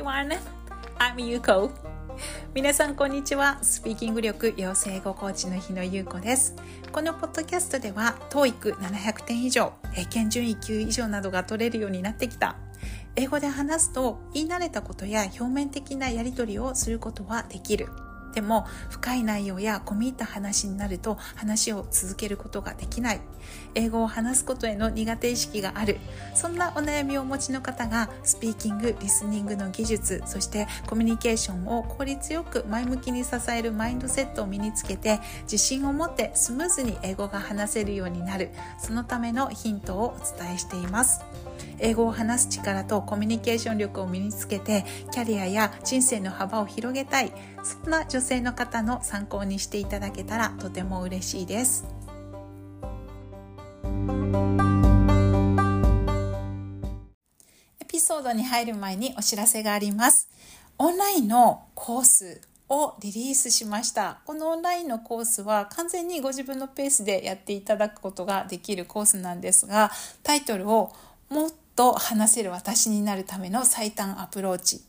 everyone. I'm Yuko. 皆さんこんにちは。スピーキング力養成語コーチの日野優子です。このポッドキャストでは TOEIC700 点以上、英検準位級以上などが取れるようになってきた。英語で話すと言い慣れたことや表面的なやり取りをすることはできる。でも深い内容や込み入った話になると話を続けることができない。英語を話すことへの苦手意識がある。そんなお悩みをお持ちの方がスピーキングリスニングの技術そしてコミュニケーションを効率よく前向きに支えるマインドセットを身につけて自信を持ってスムーズに英語が話せるようになる。そのためのヒントをお伝えしています。英語を話す力とコミュニケーション力を身につけてキャリアや人生の幅を広げたい。そんな女性の方の参考にしていただけたらとても嬉しいです。エピソードに入る前にお知らせがあります。オンラインのコースをリリースしました。このオンラインのコースは完全にご自分のペースでやっていただくことができるコースなんですが、タイトルをもっと話せる私になるための最短アプローチ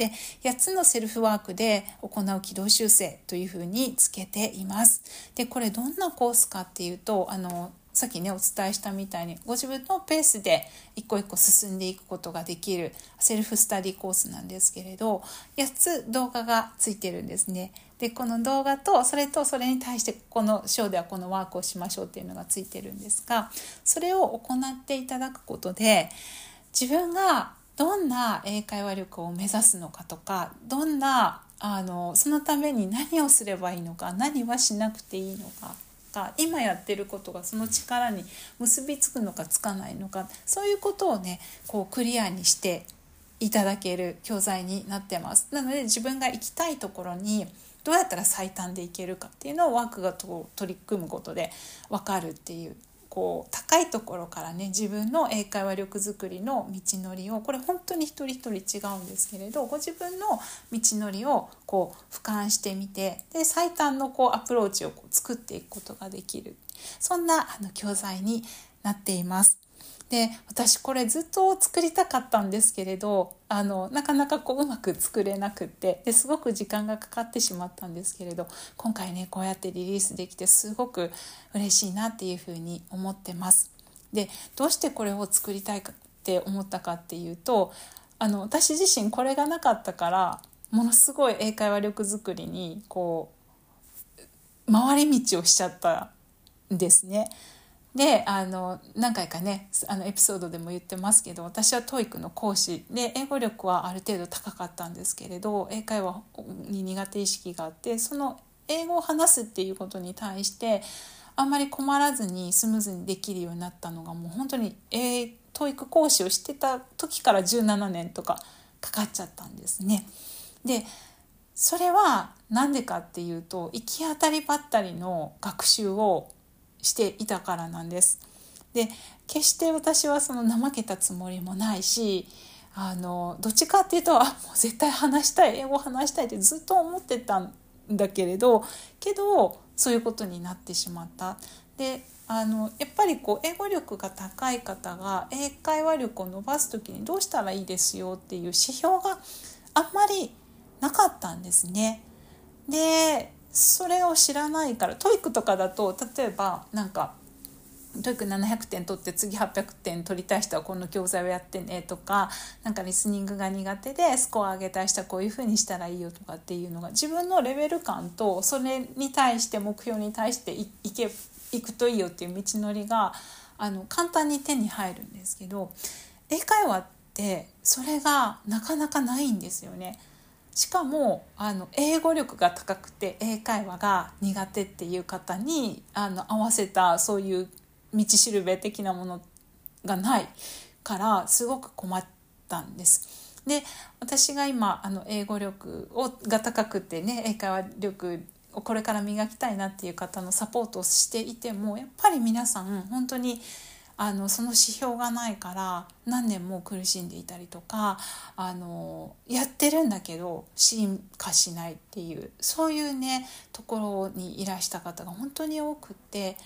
で8つのセルフワークで行う軌道修正というふうにつけています。でこれどんなコースかっていうとあのさっきねお伝えしたみたいにご自分のペースで一個一個進んでいくことができるセルフスタディコースなんですけれど8つ動画がついてるんですね。でこの動画とそれとそれに対してこのショーではこのワークをしましょうっていうのがついてるんですがそれを行っていただくことで自分がどんな英会話力を目指すのかとかどんなあのそのために何をすればいいのか何はしなくていいのかか今やってることがその力に結びつくのかつかないのかそういうことをねこうクリアにしていただける教材になってます。なので自分が行きたいところにどうやったら最短でいけるかっていうのをワークが取り組むことで分かるっていうこう高いところからね自分の英会話力づくりの道のりをこれ本当に一人一人違うんですけれどご自分の道のりをこう俯瞰してみてで最短のこうアプローチをこう作っていくことができるそんなあの教材になっています。で私これずっと作りたかったんですけれどあのなかなかこううまく作れなくってですごく時間がかかってしまったんですけれど今回ねこうやってリリースできてすごく嬉しいなっていうふうに思ってます。でどうしてこれを作りたいかって思ったかっていうとあの私自身これがなかったからものすごい英会話力づくりにこう回り道をしちゃったんですね。であの何回かねあのエピソードでも言ってますけど私は TOEIC の講師で英語力はある程度高かったんですけれど英会話に苦手意識があってその英語を話すっていうことに対してあんまり困らずにスムーズにできるようになったのがもう本当に、え、TOEIC 講師をしてた時から17年とかかかっちゃったんですね。でそれは何でかっていうと行き当たりばったりの学習をしていたからなんです。で決して私はその怠けたつもりもないしあのどっちかっていうとあもう絶対話したい英語話したいってずっと思ってたんだけれどけどそういうことになってしまった。であのやっぱりこう英語力が高い方が英会話力を伸ばす時にどうしたらいいですよっていう指標があんまりなかったんですね。でそれを知らないから TOEIC とかだと例えばなんか TOEIC 700点取って次800点取りたい人はこの教材をやってねとかなんかリスニングが苦手でスコア上げたい人はこういうふうにしたらいいよとかっていうのが自分のレベル感とそれに対して目標に対していけいくといいよっていう道のりがあの簡単に手に入るんですけど英会話ってそれがなかなかないんですよね。しかもあの英語力が高くて英会話が苦手っていう方にあの合わせたそういう道しるべ的なものがないからすごく困ったんです。で私が今あの英語力をが高くてね英会話力をこれから磨きたいなっていう方のサポートをしていてもやっぱり皆さん本当にあのその指標がないから何年も苦しんでいたりとかあのやってるんだけど進化しないっていうそういうねところにいらした方が本当に多くって。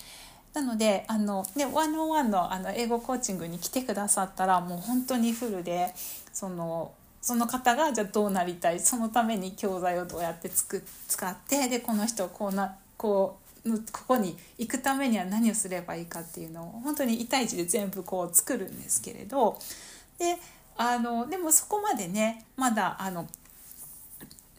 なのであのでワンのあの英語コーチングに来てくださったらもう本当にフルでそのその方がじゃあどうなりたいそのために教材をどうやってつく使ってでこの人をこうなこうのここに行くためには何をすればいいかっていうのを本当に1対1で全部こう作るんですけれどであのでもそこまでねまだあの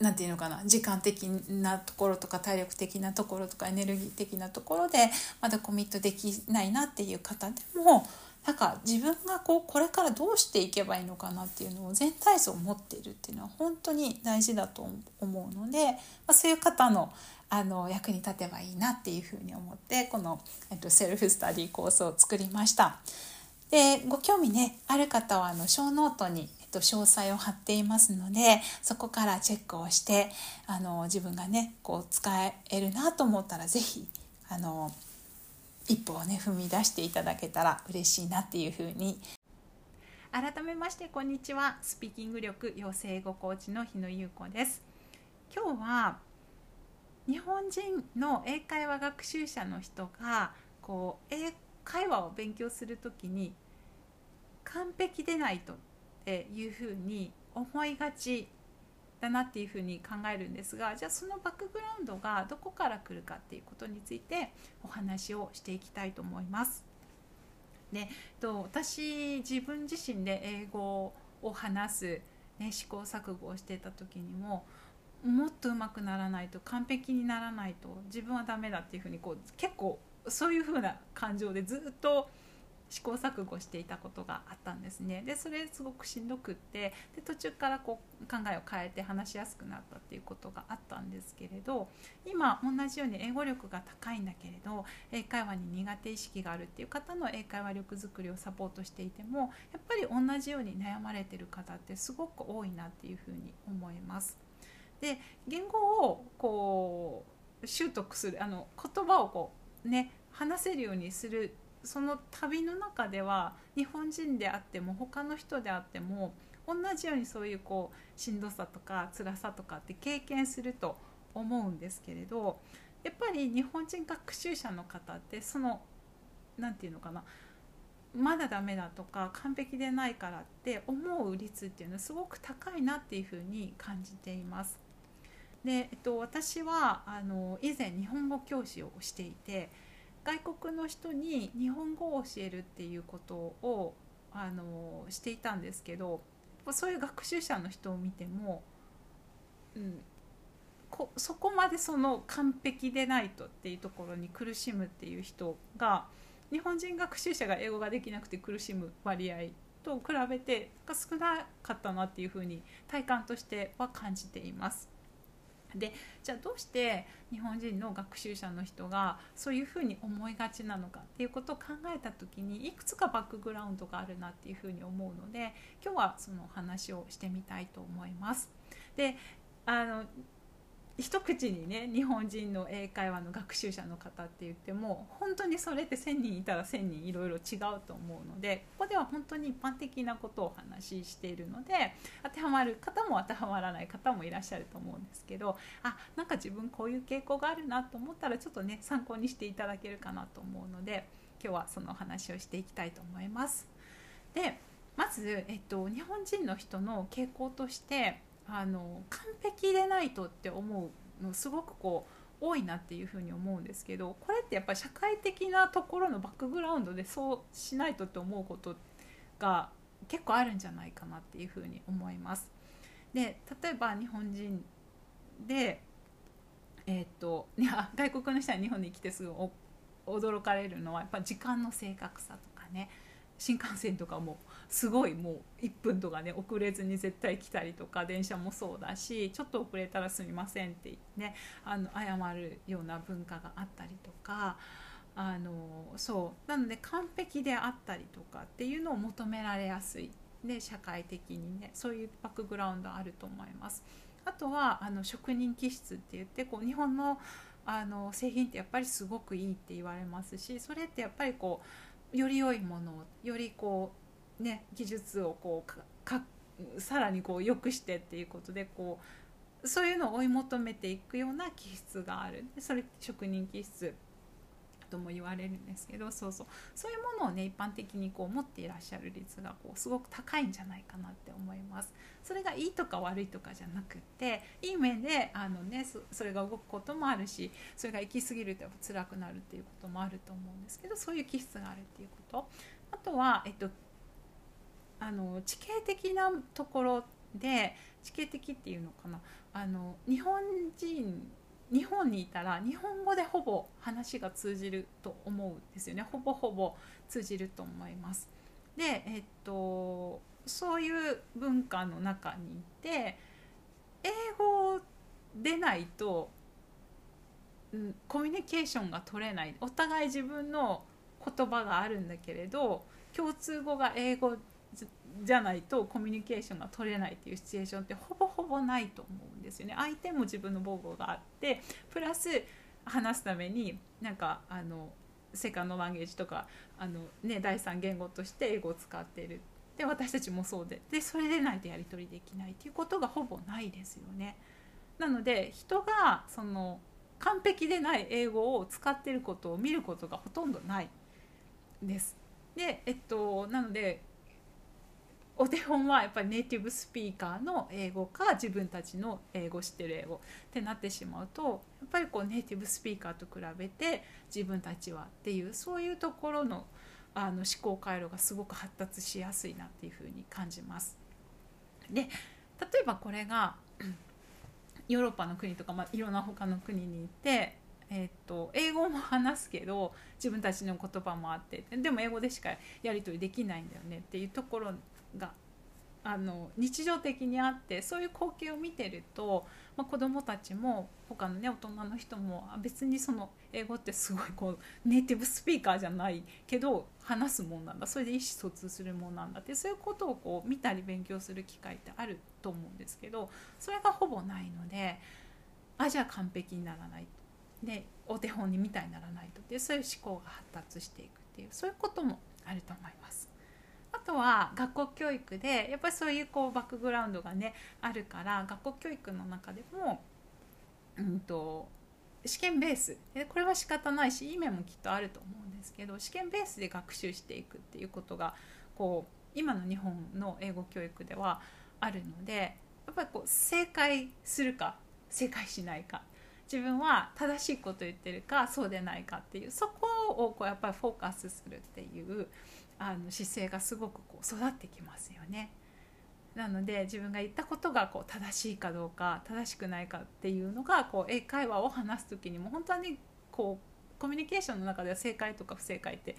なていうのかな時間的なところとか体力的なところとかエネルギー的なところでまだコミットできないなっていう方でもなんか自分がこうこれからどうしていけばいいのかなっていうのを全体像を持っているっていうのは本当に大事だと思うので、まあ、そういう方のあの役に立てばいいなっていうふうに思ってこの、えっと、セルフスタディコースを作りました。でご興味ねある方はあのショーノートに、えっと、詳細を貼っていますのでそこからチェックをしてあの自分がねこう使えるなと思ったら是非あの一歩をね踏み出していただけたら嬉しいなっていうふうに。改めましてこんにちは。スピーキング力養成英語コーチの日野優子です。今日は日本人の英会話学習者の人がこう英会話を勉強する時に完璧でないとっていうふうに思いがちだなっていうふうに考えるんですがじゃあそのバックグラウンドがどこから来るかっていうことについてお話をしていきたいと思います。でと私自分自身で英語を話す、ね、試行錯誤をしてた時にももっと上手くならないと完璧にならないと自分はダメだっていうふうにこう結構そういうふうな感情でずっと試行錯誤していたことがあったんですねでそれすごくしんどくってで途中からこう考えを変えて話しやすくなったっていうことがあったんですけれど今同じように英語力が高いんだけれど英会話に苦手意識があるっていう方の英会話力づくりをサポートしていてもやっぱり同じように悩まれてる方ってすごく多いなっていうふうに思います。で言語をこう習得するあの言葉をこうね話せるようにするその旅の中では日本人であっても他の人であっても同じようにそういうこうしんどさとか辛さとかって経験すると思うんですけれどやっぱり日本人学習者の方ってその何て言うのかなまだダメだとか完璧でないからって思う率っていうのはすごく高いなっていうふうに感じています。で、えっと、私はあの以前日本語教師をしていて外国の人に日本語を教えるっていうことをあのしていたんですけどそういう学習者の人を見ても、うん、こそこまでその完璧でないとっていうところに苦しむっていう人が日本人学習者が英語ができなくて苦しむ割合と比べて少なかったなっていうふうに体感としては感じています。でじゃあどうして日本人の学習者の人がそういうふうに思いがちなのかっていうことを考えた時にいくつかバックグラウンドがあるなっていうふうに思うので今日はその話をしてみたいと思います。であの一口にね日本人の英会話の学習者の方って言っても本当にそれって1,000人いたら1,000人いろいろ違うと思うのでここでは本当に一般的なことをお話ししているので当てはまる方も当てはまらない方もいらっしゃると思うんですけどあなんか自分こういう傾向があるなと思ったらちょっとね参考にしていただけるかなと思うので今日はその話をしていきたいと思います。でまず、えっと、日本人の人の傾向としてあの完璧でないとって思うのすごくこう多いなっていうふうに思うんですけどこれってやっぱり社会的なところのバックグラウンドでそうしないとって思うことが結構あるんじゃないかなっていうふうに思います。で例えば日本人で、えー、っと外国の人は日本に来てすぐ驚かれるのはやっぱ時間の正確さとかね新幹線とかもすごいもう1分とかね遅れずに絶対来たりとか電車もそうだしちょっと遅れたらすみませんってねあの謝るような文化があったりとかあのそうなので完璧であったりとかっていうのを求められやすいで社会的にねそういうバックグラウンドあると思います。あとはあの職人気質って言ってこう日本のあの製品ってやっぱりすごくいいって言われますしそれってやっぱりこうより良いものをよりこうね、技術をこうかさらにこう良くしてっていうことでこうそういうのを追い求めていくような気質がある。それ職人気質とも言われるんですけどそうそう。そういうものをね一般的にこう持っていらっしゃる率がこうすごく高いんじゃないかなって思います。それがいいとか悪いとかじゃなくていい面であの、ね、それが動くこともあるしそれが行き過ぎると辛くなるっていうこともあると思うんですけどそういう気質があるっていうこと。あとは、えっと、あの地形的なところで地形的っていうのかなあの日本人日本にいたら日本語でほぼ話が通じると思うんですよねほぼほぼ通じると思います。でえっとそういう文化の中にいて英語でないと、うん、コミュニケーションが取れないお互い自分の言葉があるんだけれど共通語が英語じゃないとコミュニケーションが取れないっていうシチュエーションってほぼほぼないと思うんですよね。相手も自分の母語があってプラス話すためになんかあのセカンドランゲージとかあの、ね、第三言語として英語を使っているで私たちもそうででそれでないとやり取りできないっていうことがほぼないですよね。なので人がその完璧でない英語を使ってることを見ることがほとんどないです。でえっとなのでお手本はやっぱりネイティブスピーカーの英語か自分たちの英語知ってる英語ってなってしまうとやっぱりこうネイティブスピーカーと比べて自分たちはっていうそういうところのあの思考回路がすごく発達しやすいなっていうふうに感じます。で例えばこれがヨーロッパの国とか、まあ、いろんな他の国にいて、えー、っと英語も話すけど自分たちの言葉もあってでも英語でしかやり取りできないんだよねっていうところがあの日常的にあってそういう光景を見てると、まあ、子どもたちも他のね大人の人も別にその英語ってすごいこうネイティブスピーカーじゃないけど話すもんなんだそれで意思疎通するもんなんだってそういうことをこう見たり勉強する機会ってあると思うんですけどそれがほぼないのであじゃあ完璧にならないとでお手本にみたいにならないとでそういう思考が発達していくっていうそういうこともあると思います。とは学校教育でやっぱりそういうこうバックグラウンドがねあるから学校教育の中でも、うんと、試験ベース。でこれは仕方ないしいい面もきっとあると思うんですけど試験ベースで学習していくっていうことがこう今の日本の英語教育ではあるのでやっぱりこう正解するか正解しないか。自分は正しいこと言ってるかそうでないかっていうそこをこうやっぱりフォーカスするっていうあの姿勢がすごくこう育ってきますよね。なので自分が言ったことがこう正しいかどうか正しくないかっていうのがこう英会話を話す時にも本当にこうコミュニケーションの中では正解とか不正解って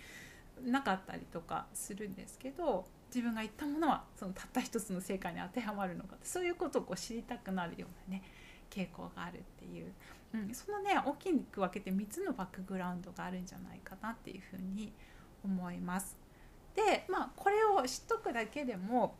なかったりとかするんですけど自分が言ったものはそのたった一つの正解に当てはまるのかそういうことをこう知りたくなるようなね傾向があるっていう、うん、そのね大きく分けて3つのバックグラウンドがあるんじゃないかなっていうふうに思います。でまあこれを知っとくだけでも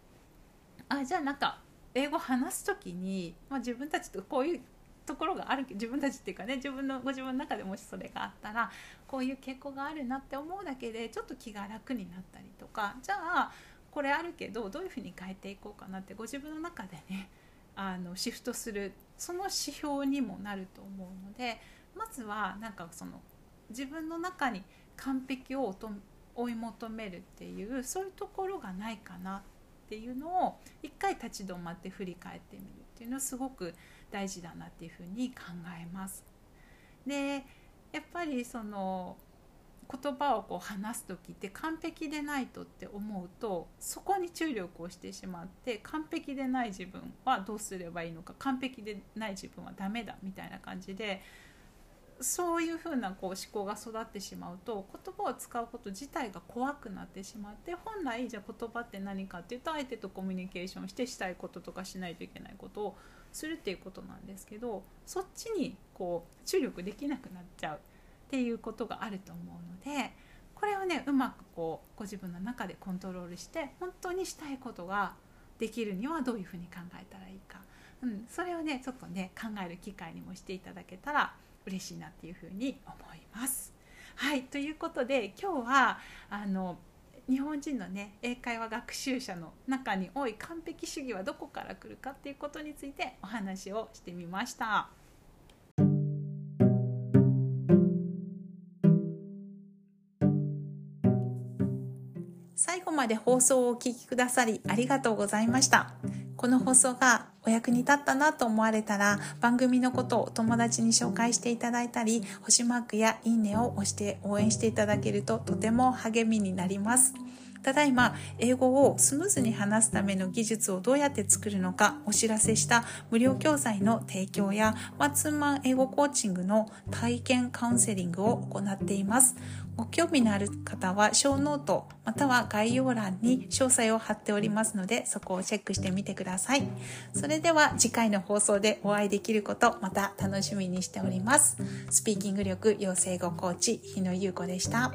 あじゃあなんか英語話す時に、まあ、自分たちとこういうところがある自分たちっていうかね自分のご自分の中でもしそれがあったらこういう傾向があるなって思うだけでちょっと気が楽になったりとかじゃあこれあるけどどういうふうに変えていこうかなってご自分の中でねあのシフトするその指標にもなると思うのでまずはなんかその自分の中に完璧を求追い求めるっていうそういうところがないかなっていうのを一回立ち止まって振り返ってみるっていうのはすごく大事だなっていうふうに考えます。でやっぱりその言葉をこう話す時って完璧でないとって思うとそこに注力をしてしまって完璧でない自分はどうすればいいのか完璧でない自分はダメだみたいな感じでそういうふうなこう思考が育ってしまうと言葉を使うこと自体が怖くなってしまって本来じゃあ言葉って何かっていうと相手とコミュニケーションしてしたいこととかしないといけないことをするっていうことなんですけどそっちにこう注力できなくなっちゃうっていうことがあると思うのでこれをねうまくこうご自分の中でコントロールして本当にしたいことができるにはどういうふうに考えたらいいか、うん、それをねちょっとね考える機会にもしていただけたら嬉しいなっていうふうに思います。はいということで今日はあの日本人のね英会話学習者の中に多い完璧主義はどこから来るかっていうことについてお話をしてみました。まで放送をお聞きくださりありがとうございました。この放送がお役に立ったなと思われたら番組のことを友達に紹介していただいたり星マークやいいねを押して応援していただけるととても励みになります。ただいま英語をスムーズに話すための技術をどうやって作るのかお知らせした無料教材の提供やマンツーマン英語コーチングの体験カウンセリングを行っています。ご興味のある方はショーノートまたは概要欄に詳細を貼っておりますのでそこをチェックしてみてください。それでは次回の放送でお会いできることまた楽しみにしております。スピーキング力養成語コーチ日野優子でした。